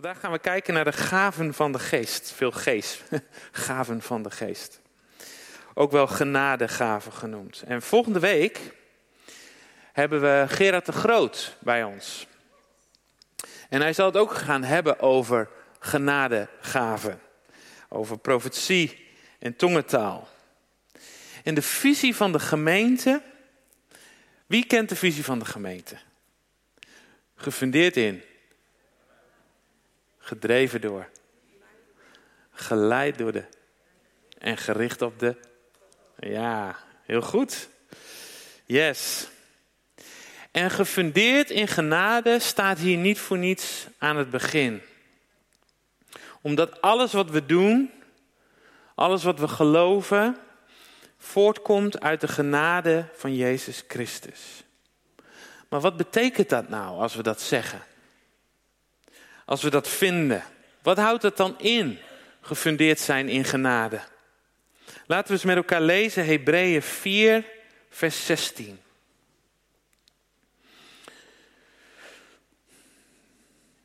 Vandaag gaan we kijken naar de gaven van de geest. Veel geest. gaven van de geest. Ook wel genadegaven genoemd. En volgende week hebben we Gerard de Groot bij ons. En hij zal het ook gaan hebben over genadegaven. Over profetie en tongentaal. En de visie van de gemeente. Wie kent de visie van de gemeente? Gefundeerd in gedreven door, geleid door de en gericht op de. Ja, heel goed. Yes. En gefundeerd in genade staat hier niet voor niets aan het begin. Omdat alles wat we doen, alles wat we geloven, voortkomt uit de genade van Jezus Christus. Maar wat betekent dat nou als we dat zeggen? Als we dat vinden? Wat houdt het dan in, gefundeerd zijn in genade? Laten we eens met elkaar lezen, Hebreeën 4, vers 16.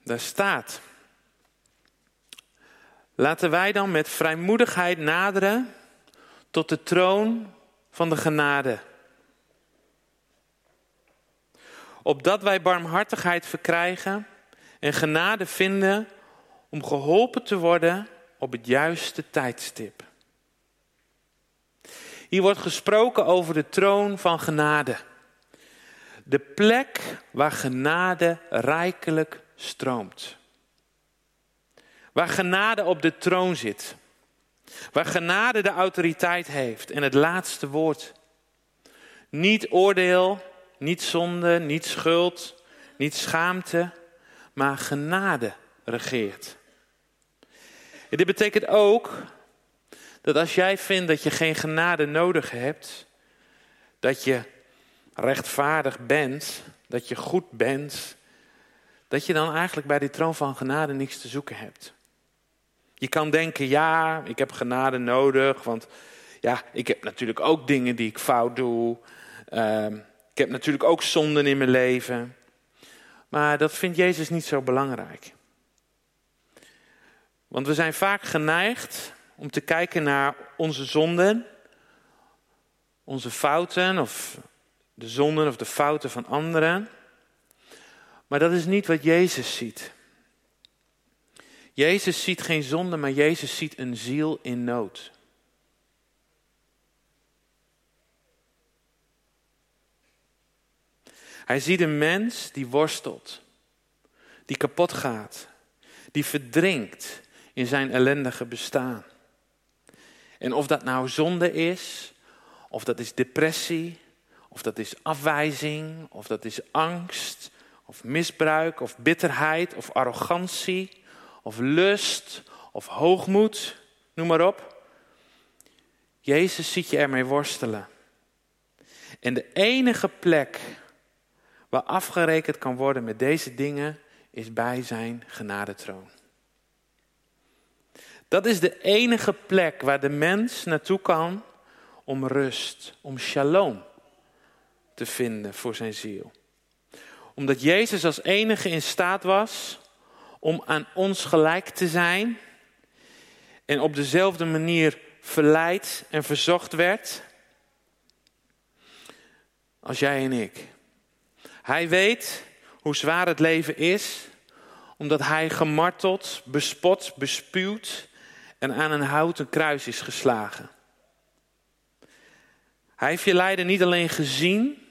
Daar staat. Laten wij dan met vrijmoedigheid naderen tot de troon van de genade. Opdat wij barmhartigheid verkrijgen en genade vinden om geholpen te worden op het juiste tijdstip. Hier wordt gesproken over de troon van genade. De plek waar genade rijkelijk stroomt. Waar genade op de troon zit. Waar genade de autoriteit heeft en het laatste woord. Niet oordeel, niet zonde, niet schuld, niet schaamte, maar genade regeert. En dit betekent ook dat als jij vindt dat je geen genade nodig hebt, dat je rechtvaardig bent, dat je goed bent, dat je dan eigenlijk bij die troon van genade niks te zoeken hebt. Je kan denken, ja, ik heb genade nodig, want ja, ik heb natuurlijk ook dingen die ik fout doe. Uh, ik heb natuurlijk ook zonden in mijn leven. Maar dat vindt Jezus niet zo belangrijk. Want we zijn vaak geneigd om te kijken naar onze zonden, onze fouten of de zonden of de fouten van anderen. Maar dat is niet wat Jezus ziet. Jezus ziet geen zonde, maar Jezus ziet een ziel in nood. Hij ziet een mens die worstelt, die kapot gaat, die verdrinkt in zijn ellendige bestaan. En of dat nou zonde is, of dat is depressie, of dat is afwijzing, of dat is angst, of misbruik, of bitterheid, of arrogantie, of lust, of hoogmoed, noem maar op. Jezus ziet je ermee worstelen. En de enige plek waar afgerekend kan worden met deze dingen, is bij zijn genadetroon. Dat is de enige plek waar de mens naartoe kan om rust, om shalom te vinden voor zijn ziel. Omdat Jezus als enige in staat was om aan ons gelijk te zijn en op dezelfde manier verleid en verzocht werd als jij en ik. Hij weet hoe zwaar het leven is, omdat hij gemarteld, bespot, bespuwd en aan een houten kruis is geslagen. Hij heeft je lijden niet alleen gezien,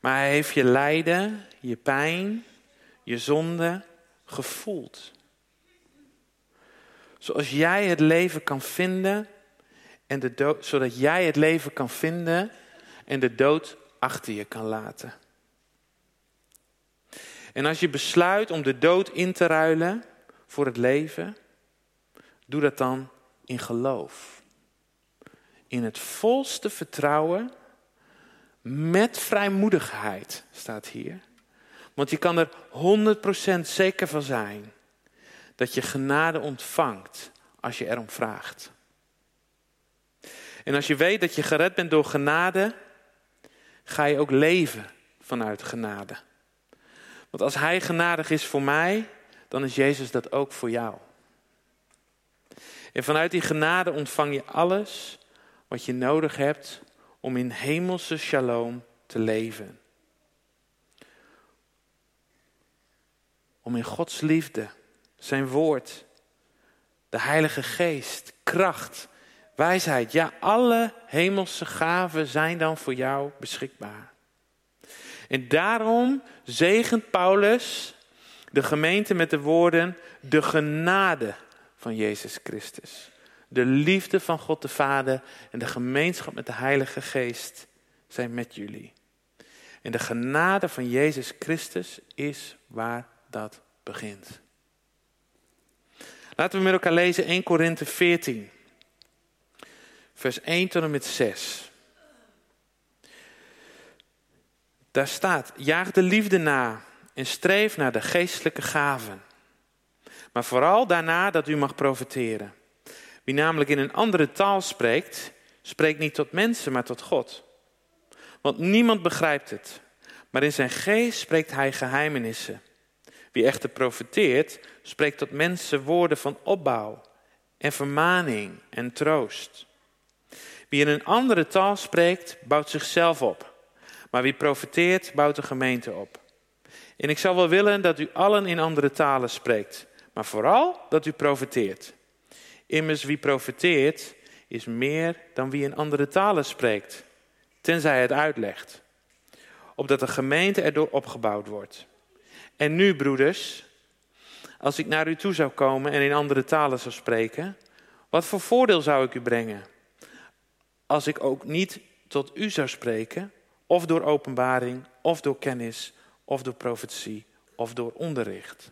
maar hij heeft je lijden, je pijn, je zonde gevoeld. Zoals jij het leven kan vinden en de dood, zodat jij het leven kan vinden en de dood achter je kan laten. En als je besluit om de dood in te ruilen voor het leven, doe dat dan in geloof. In het volste vertrouwen, met vrijmoedigheid, staat hier. Want je kan er 100% zeker van zijn dat je genade ontvangt als je erom vraagt. En als je weet dat je gered bent door genade, ga je ook leven vanuit genade. Want als Hij genadig is voor mij, dan is Jezus dat ook voor jou. En vanuit die genade ontvang je alles wat je nodig hebt om in hemelse shalom te leven. Om in Gods liefde, zijn woord, de Heilige Geest, kracht, wijsheid, ja, alle hemelse gaven zijn dan voor jou beschikbaar. En daarom zegent Paulus de gemeente met de woorden: de genade van Jezus Christus. De liefde van God de Vader en de gemeenschap met de Heilige Geest zijn met jullie. En de genade van Jezus Christus is waar dat begint. Laten we met elkaar lezen 1 Korinthe 14, vers 1 tot en met 6. Daar staat: Jaag de liefde na en streef naar de geestelijke gaven. Maar vooral daarna dat u mag profiteren. Wie namelijk in een andere taal spreekt, spreekt niet tot mensen, maar tot God. Want niemand begrijpt het. Maar in zijn geest spreekt hij geheimenissen. Wie echter profiteert, spreekt tot mensen woorden van opbouw en vermaning en troost. Wie in een andere taal spreekt, bouwt zichzelf op. Maar wie profiteert, bouwt de gemeente op. En ik zou wel willen dat u allen in andere talen spreekt, maar vooral dat u profiteert. Immers wie profiteert is meer dan wie in andere talen spreekt, tenzij het uitlegt, opdat de gemeente erdoor opgebouwd wordt. En nu, broeders, als ik naar u toe zou komen en in andere talen zou spreken, wat voor voordeel zou ik u brengen? Als ik ook niet tot u zou spreken, of door openbaring, of door kennis, of door profetie, of door onderricht.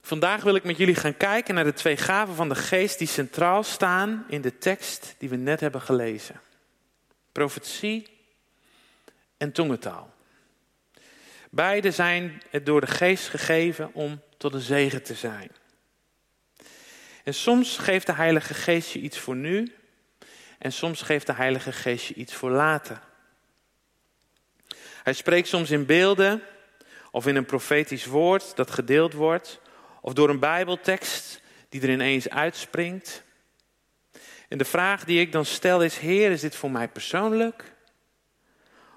Vandaag wil ik met jullie gaan kijken naar de twee gaven van de geest die centraal staan in de tekst die we net hebben gelezen. Profetie en tongentaal. Beide zijn het door de geest gegeven om tot een zegen te zijn. En soms geeft de Heilige Geest je iets voor nu en soms geeft de Heilige Geest je iets voor later. Hij spreekt soms in beelden of in een profetisch woord dat gedeeld wordt of door een Bijbeltekst die er ineens uitspringt. En de vraag die ik dan stel is: Heer, is dit voor mij persoonlijk?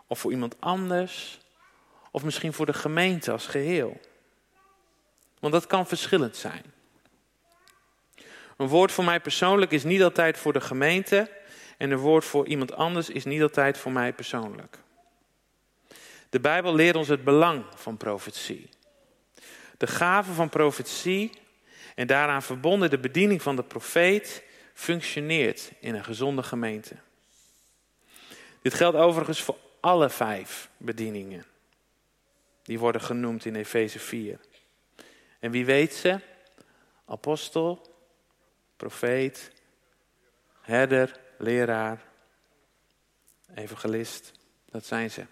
Of voor iemand anders? Of misschien voor de gemeente als geheel? Want dat kan verschillend zijn. Een woord voor mij persoonlijk is niet altijd voor de gemeente. En een woord voor iemand anders is niet altijd voor mij persoonlijk. De Bijbel leert ons het belang van profetie. De gave van profetie en daaraan verbonden de bediening van de profeet functioneert in een gezonde gemeente. Dit geldt overigens voor alle vijf bedieningen. Die worden genoemd in Efeze 4. En wie weet ze? Apostel, profeet, herder, leraar, evangelist. Dat zijn ze.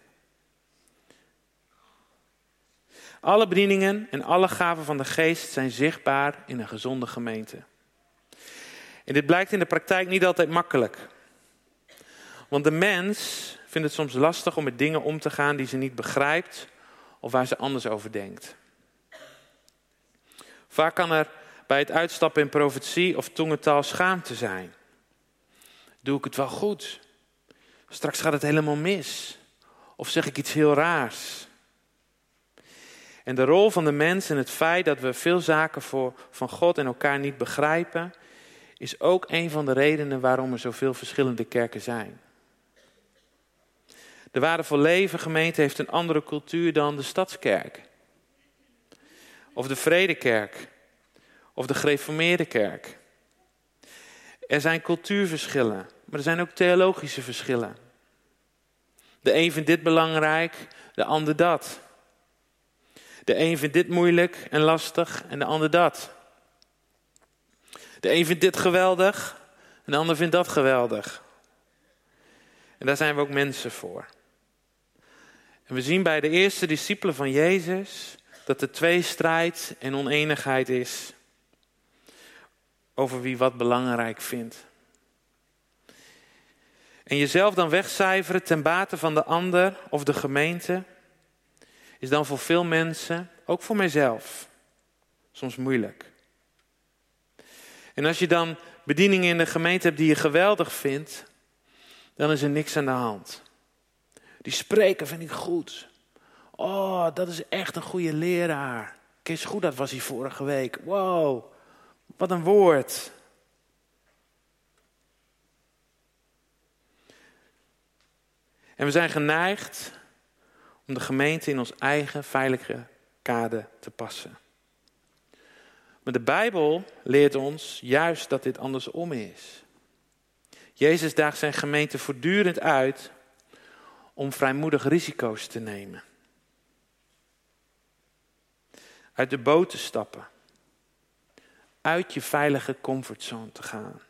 Alle bedieningen en alle gaven van de geest zijn zichtbaar in een gezonde gemeente. En dit blijkt in de praktijk niet altijd makkelijk. Want de mens vindt het soms lastig om met dingen om te gaan die ze niet begrijpt of waar ze anders over denkt. Vaak kan er bij het uitstappen in profetie of tongentaal schaamte zijn. Doe ik het wel goed? Straks gaat het helemaal mis. Of zeg ik iets heel raars? En de rol van de mens en het feit dat we veel zaken voor, van God en elkaar niet begrijpen, is ook een van de redenen waarom er zoveel verschillende kerken zijn. De Waarde voor Leven gemeente heeft een andere cultuur dan de Stadskerk. Of de Vredekerk. Of de Gereformeerde Kerk. Er zijn cultuurverschillen, maar er zijn ook theologische verschillen. De een vindt dit belangrijk, de ander dat. De een vindt dit moeilijk en lastig en de ander dat. De een vindt dit geweldig en de ander vindt dat geweldig. En daar zijn we ook mensen voor. En we zien bij de eerste discipelen van Jezus dat er twee strijd en oneenigheid is over wie wat belangrijk vindt. En jezelf dan wegcijferen ten bate van de ander of de gemeente, is dan voor veel mensen, ook voor mijzelf, soms moeilijk. En als je dan bedieningen in de gemeente hebt die je geweldig vindt, dan is er niks aan de hand. Die spreken vind ik goed. Oh, dat is echt een goede leraar. Kees goed, dat was hij vorige week. Wow, wat een woord. En we zijn geneigd om de gemeente in ons eigen veilige kade te passen. Maar de Bijbel leert ons juist dat dit andersom is. Jezus daagt zijn gemeente voortdurend uit om vrijmoedig risico's te nemen. Uit de boot te stappen. Uit je veilige comfortzone te gaan.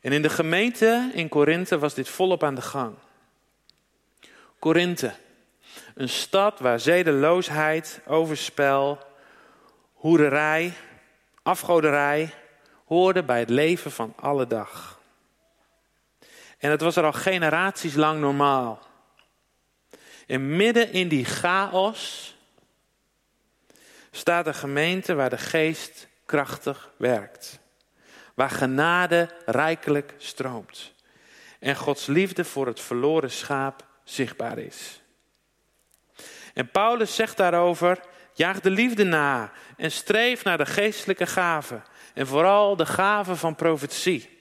En in de gemeente in Korinthe was dit volop aan de gang. Korinthe, een stad waar zedeloosheid, overspel, hoererij, afgoderij hoorde bij het leven van alle dag. En het was er al generaties lang normaal. En midden in die chaos staat een gemeente waar de geest krachtig werkt. Waar genade rijkelijk stroomt. En Gods liefde voor het verloren schaap zichtbaar is. En Paulus zegt daarover: jaag de liefde na en streef naar de geestelijke gaven. En vooral de gaven van profetie.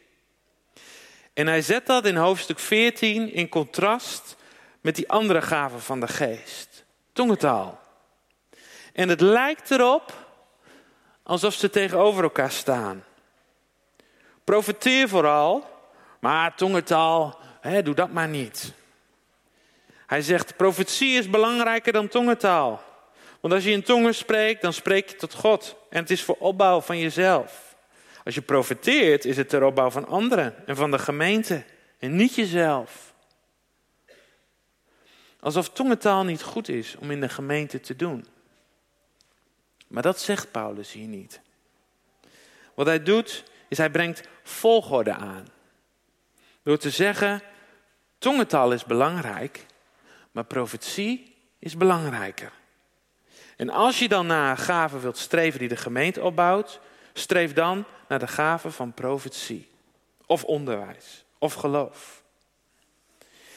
En hij zet dat in hoofdstuk 14 in contrast met die andere gaven van de geest. Tongentaal. En het lijkt erop alsof ze tegenover elkaar staan. Profeteer vooral, maar tongentaal, hè, doe dat maar niet. Hij zegt, profetie is belangrijker dan tongentaal. Want als je in tongen spreekt, dan spreek je tot God. En het is voor opbouw van jezelf. Als je profeteert, is het ter opbouw van anderen en van de gemeente. En niet jezelf. Alsof tongentaal niet goed is om in de gemeente te doen. Maar dat zegt Paulus hier niet. Wat hij doet, is hij brengt volgorde aan. Door te zeggen, tongentaal is belangrijk, maar profetie is belangrijker. En als je dan naar gaven wilt streven die de gemeente opbouwt, streef dan naar de gaven van profetie. Of onderwijs, of geloof.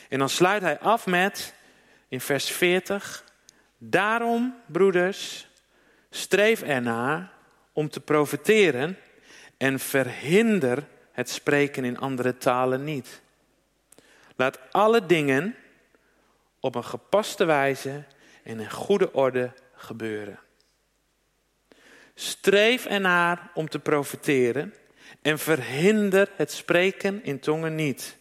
En dan sluit hij af met, in vers 40, Daarom, broeders, streef ernaar om te profeteren en verhinder het spreken in andere talen niet. Laat alle dingen op een gepaste wijze en in goede orde gebeuren. Streef ernaar om te profiteren en verhinder het spreken in tongen niet.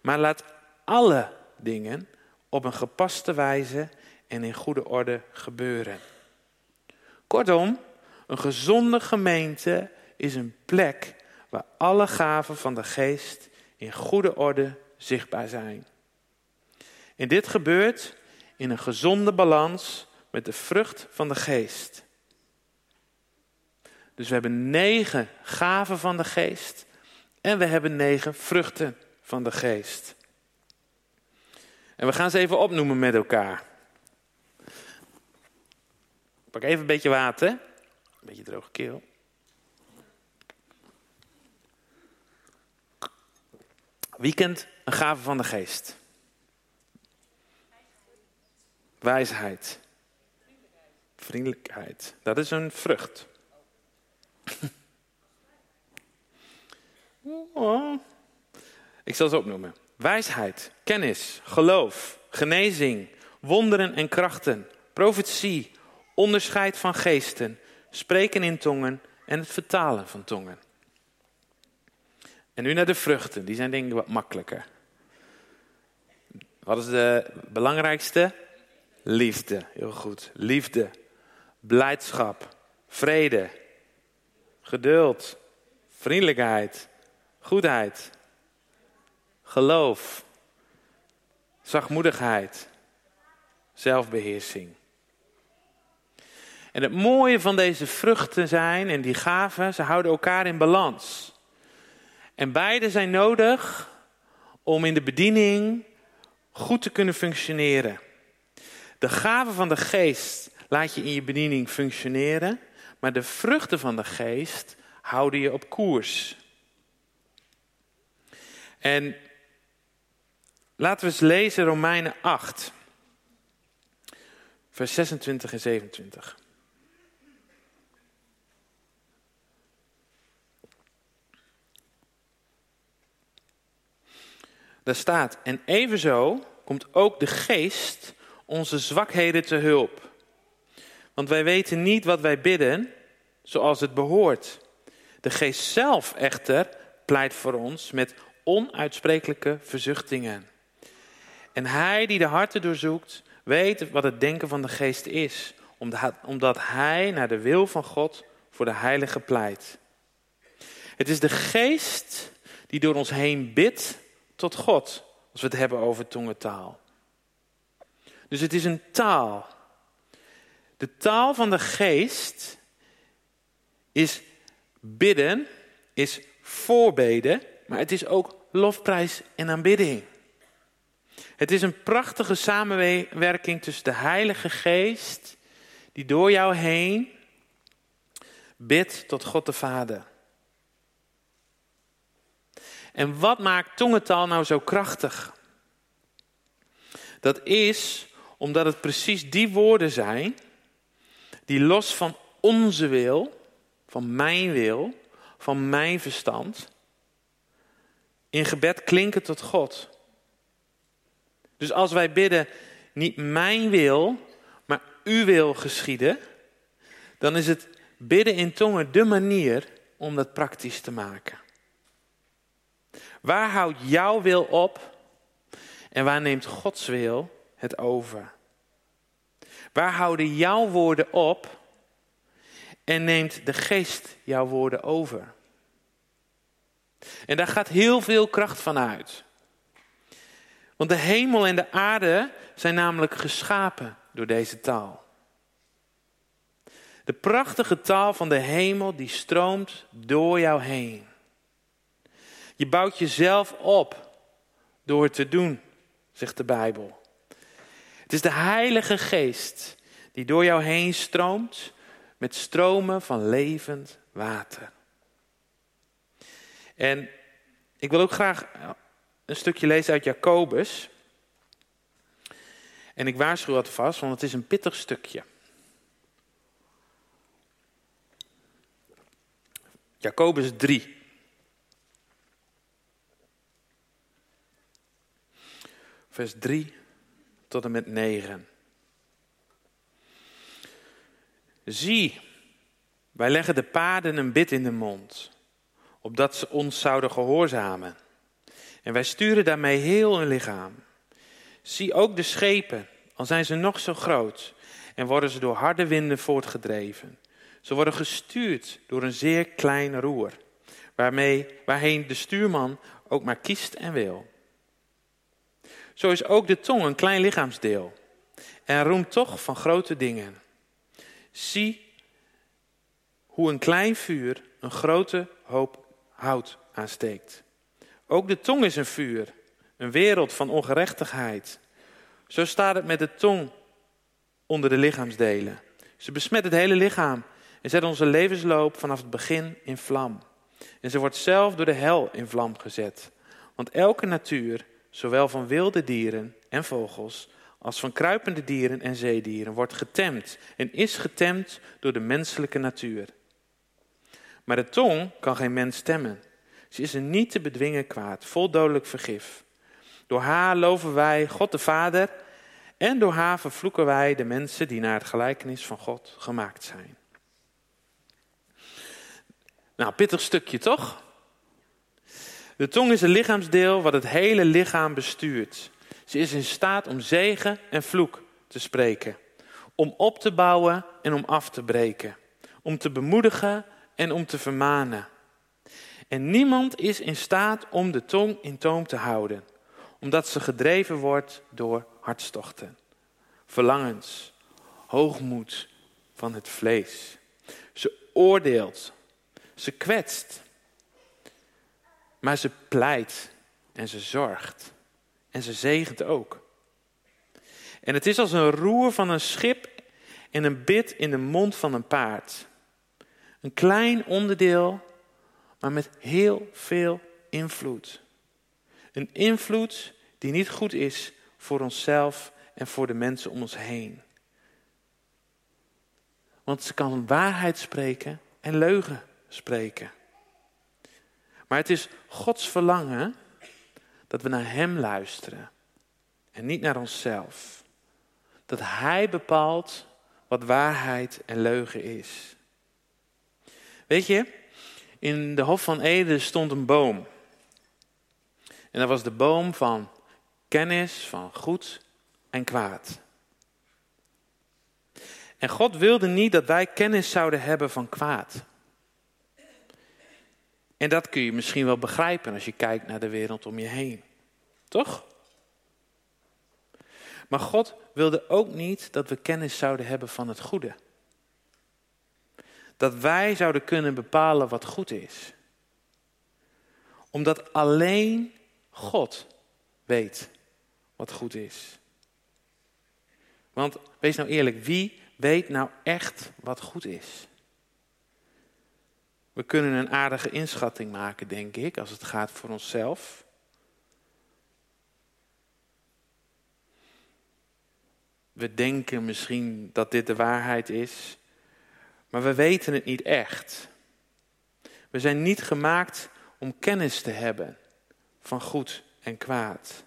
Maar laat alle dingen op een gepaste wijze en in goede orde gebeuren. Kortom, een gezonde gemeente is een plek waar alle gaven van de geest in goede orde zichtbaar zijn. En dit gebeurt in een gezonde balans met de vrucht van de geest. Dus we hebben negen gaven van de geest en we hebben negen vruchten van de geest. En we gaan ze even opnoemen met elkaar. Pak even een beetje water. Een beetje droge keel. Wie kent een gave van de geest? Wijsheid. Vriendelijkheid. Dat is een vrucht. Oh. Ik zal ze opnoemen. Wijsheid, kennis, geloof, genezing, wonderen en krachten, profetie, onderscheid van geesten, spreken in tongen en het vertalen van tongen. En nu naar de vruchten, die zijn denk ik wat makkelijker. Wat is de belangrijkste? Liefde, heel goed. Liefde, blijdschap, vrede, geduld, vriendelijkheid, goedheid, geloof, zachtmoedigheid, zelfbeheersing. En het mooie van deze vruchten zijn en die gaven, ze houden elkaar in balans. En beide zijn nodig om in de bediening goed te kunnen functioneren. De gaven van de geest laat je in je bediening functioneren, maar de vruchten van de geest houden je op koers. En laten we eens lezen Romeinen 8, vers 26 en 27. Daar staat, en evenzo komt ook de geest onze zwakheden te hulp. Want wij weten niet wat wij bidden zoals het behoort. De geest zelf echter pleit voor ons met onuitsprekelijke verzuchtingen. En hij die de harten doorzoekt, weet wat het denken van de geest is, omdat hij naar de wil van God voor de heilige pleit. Het is de geest die door ons heen bidt tot God, als we het hebben over tongentaal. Dus het is een taal. De taal van de geest is bidden, is voorbeden, maar het is ook lofprijs en aanbidding. Het is een prachtige samenwerking tussen de Heilige Geest, die door jou heen bidt tot God de Vader. En wat maakt tongentaal nou zo krachtig? Dat is omdat het precies die woorden zijn die los van onze wil, van mijn wil, van mijn verstand, in gebed klinken tot God. Dus als wij bidden, niet mijn wil, maar uw wil geschieden, dan is het bidden in tongen de manier om dat praktisch te maken. Waar houdt jouw wil op en waar neemt Gods wil het over? Waar houden jouw woorden op en neemt de geest jouw woorden over? En daar gaat heel veel kracht van uit. Want de hemel en de aarde zijn namelijk geschapen door deze taal. De prachtige taal van de hemel die stroomt door jou heen. Je bouwt jezelf op door het te doen, zegt de Bijbel. Het is de Heilige Geest die door jou heen stroomt met stromen van levend water. En ik wil ook graag een stukje lezen uit Jacobus. En ik waarschuw het vast, want het is een pittig stukje. Jacobus 3. Vers 3 tot en met 9. Zie, wij leggen de paden een bid in de mond, opdat ze ons zouden gehoorzamen. En wij sturen daarmee heel hun lichaam. Zie ook de schepen, al zijn ze nog zo groot, en worden ze door harde winden voortgedreven. Ze worden gestuurd door een zeer klein roer, waarmee, waarheen de stuurman ook maar kiest en wil. Zo is ook de tong een klein lichaamsdeel en roemt toch van grote dingen. Zie hoe een klein vuur een grote hoop hout aansteekt. Ook de tong is een vuur, een wereld van ongerechtigheid. Zo staat het met de tong onder de lichaamsdelen. Ze besmet het hele lichaam en zet onze levensloop vanaf het begin in vlam. En ze wordt zelf door de hel in vlam gezet. Want elke natuur, zowel van wilde dieren en vogels, als van kruipende dieren en zeedieren, wordt getemd en is getemd door de menselijke natuur. Maar de tong kan geen mens temmen. Ze is een niet te bedwingen kwaad, vol dodelijk vergif. Door haar loven wij God de Vader en door haar vervloeken wij de mensen die naar het gelijkenis van God gemaakt zijn. Nou, pittig stukje toch? De tong is een lichaamsdeel wat het hele lichaam bestuurt. Ze is in staat om zegen en vloek te spreken, om op te bouwen en om af te breken, om te bemoedigen en om te vermanen. En niemand is in staat om de tong in toom te houden, omdat ze gedreven wordt door hartstochten, verlangens, hoogmoed van het vlees. Ze oordeelt, ze kwetst, maar ze pleit en ze zorgt. En ze zegent ook. En het is als een roer van een schip en een bit in de mond van een paard. Een klein onderdeel, maar met heel veel invloed. Een invloed die niet goed is voor onszelf en voor de mensen om ons heen. Want ze kan waarheid spreken en leugen spreken. Maar het is Gods verlangen dat we naar Hem luisteren en niet naar onszelf. Dat Hij bepaalt wat waarheid en leugen is. Weet je, in de Hof van Ede stond een boom. En dat was de boom van kennis van goed en kwaad. En God wilde niet dat wij kennis zouden hebben van kwaad. En dat kun je misschien wel begrijpen als je kijkt naar de wereld om je heen. Toch? Maar God wilde ook niet dat we kennis zouden hebben van het goede. Dat wij zouden kunnen bepalen wat goed is. Omdat alleen God weet wat goed is. Want wees nou eerlijk, wie weet nou echt wat goed is? We kunnen een aardige inschatting maken, denk ik, als het gaat voor onszelf. We denken misschien dat dit de waarheid is, maar we weten het niet echt. We zijn niet gemaakt om kennis te hebben van goed en kwaad.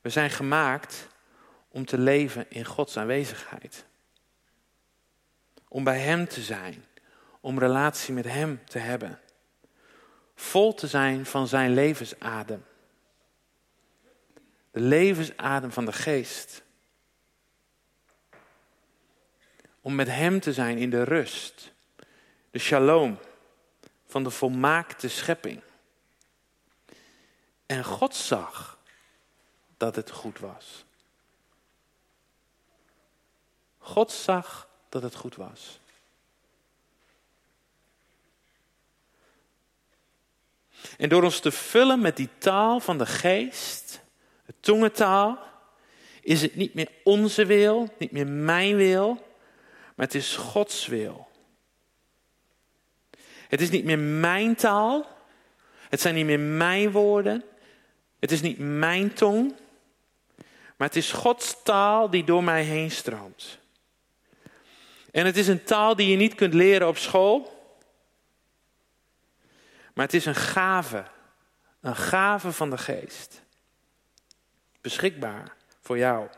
We zijn gemaakt om te leven in Gods aanwezigheid. Om bij Hem te zijn, om relatie met Hem te hebben. Vol te zijn van Zijn levensadem. De levensadem van de geest. Om met Hem te zijn in de rust. De shalom van de volmaakte schepping. En God zag dat het goed was. God zag dat het goed was. En door ons te vullen met die taal van de geest, de tongentaal, is het niet meer onze wil, niet meer mijn wil, maar het is Gods wil. Het is niet meer mijn taal, het zijn niet meer mijn woorden, het is niet mijn tong, maar het is Gods taal die door mij heen stroomt. En het is een taal die je niet kunt leren op school. Maar het is een gave. Een gave van de geest. Beschikbaar voor jou.